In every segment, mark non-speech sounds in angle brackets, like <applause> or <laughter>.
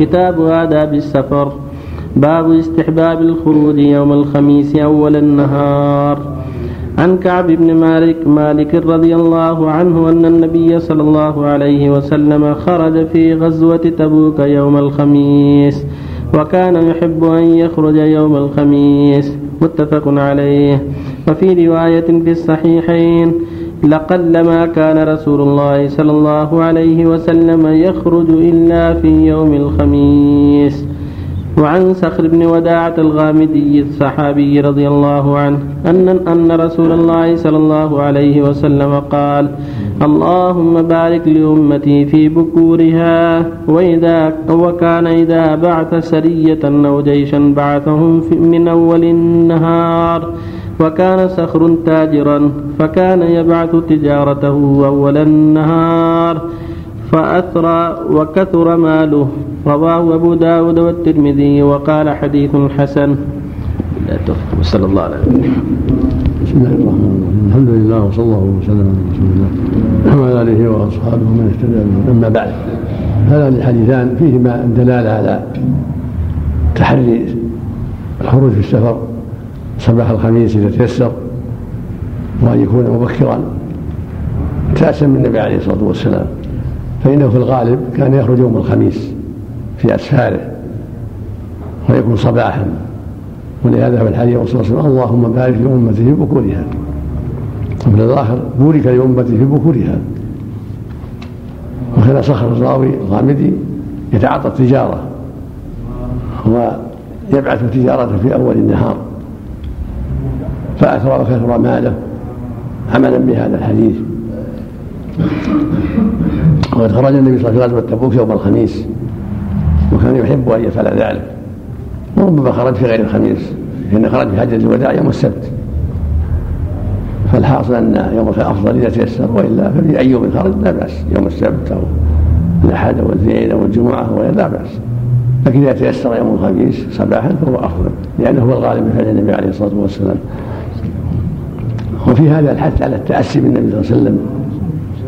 كتاب آداب السفر باب استحباب الخروج يوم الخميس أول النهار. عن كعب بن مالك مالك رضي الله عنه أن النبي صلى الله عليه وسلم خرج في غزوة تبوك يوم الخميس وكان يحب أن يخرج يوم الخميس. متفق عليه. وفي رواية في الصحيحين لقلما كان رسول الله صلى الله عليه وسلم يخرج إلا في يوم الخميس. وعن صخر بن وداعة الغامدي الصحابي رضي الله عنه أن أن رسول الله صلى الله عليه وسلم قال: اللهم بارك لأمتي في بكورها وإذا وكان إذا بعث سرية أو جيشا بعثهم من أول النهار وكان صخر تاجرا فكان يبعث تجارته أول النهار فأثرى وكثر ماله رواه أبو داود والترمذي وقال حديث حسن. وصلى الله على بسم الله الرحمن الرحيم. الحمد لله وصلى الله وسلم على رسول الله. وعلى آله وأصحابه ومن اهتدى أما بعد هذان الحديثان فيهما الدلاله على تحري الخروج في السفر صباح الخميس إذا تيسر وأن يكون مبكرا تاسا من النبي عليه الصلاة والسلام. فإنه في الغالب كان يخرج يوم الخميس. في أسفاره ويكون صباحا ولهذا في الحديث صلى الله عليه وسلم اللهم بارك لأمتي في بكورها وفي الآخر بورك لأمتي في بكورها وكان صخر الراوي الغامدي يتعاطى التجارة ويبعث تجارته في أول النهار فأثرى وكثر ماله عملا بهذا الحديث وقد خرج النبي صلى الله عليه وسلم تبوك يوم الخميس وكان يحب أن يفعل ذلك. وربما خرج في غير الخميس فإن خرج في حجة الوداع يوم السبت. فالحاصل أن يوم الأفضل إذا تيسر وإلا ففي أي يوم خرج لا بأس. يوم السبت أو الأحد أو الاثنين أو الجمعة وغير لا بأس. لكن إذا تيسر يوم الخميس صباحا فهو أفضل لأنه هو الغالب من فعل النبي عليه الصلاة والسلام. وفي هذا الحث على التأسي بالنبي صلى الله عليه وسلم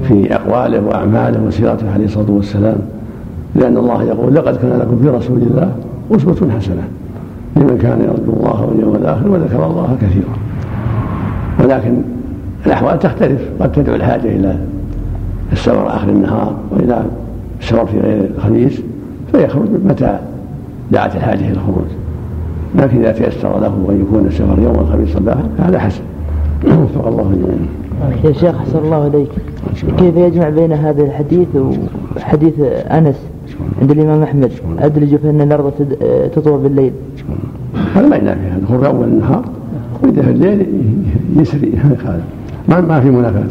في أقواله وأعماله وسيرته عليه الصلاة والسلام. لأن الله يقول لقد كان لكم في رسول الله أسوة حسنة لمن كان يرجو الله واليوم الآخر وذكر الله كثيرا. ولكن الأحوال تختلف قد تدعو الحاجة إلى السفر آخر النهار وإلى السفر في غير الخميس فيخرج متى دعت الحاجة إلى الخروج. لكن إذا تيسر له أن يكون السفر يوم الخميس صباحا فهذا حسن. <coughs> وفق الله جميعا. يا شيخ حسن الله عليك كيف يجمع بين هذا الحديث وحديث أنس عند الإمام أحمد؟ ادلج فان الأرض تطوى بالليل. هذا ما ينافي هذا. هو أول النهار وإذا في الليل يسري. هذا ما ما في منافاة.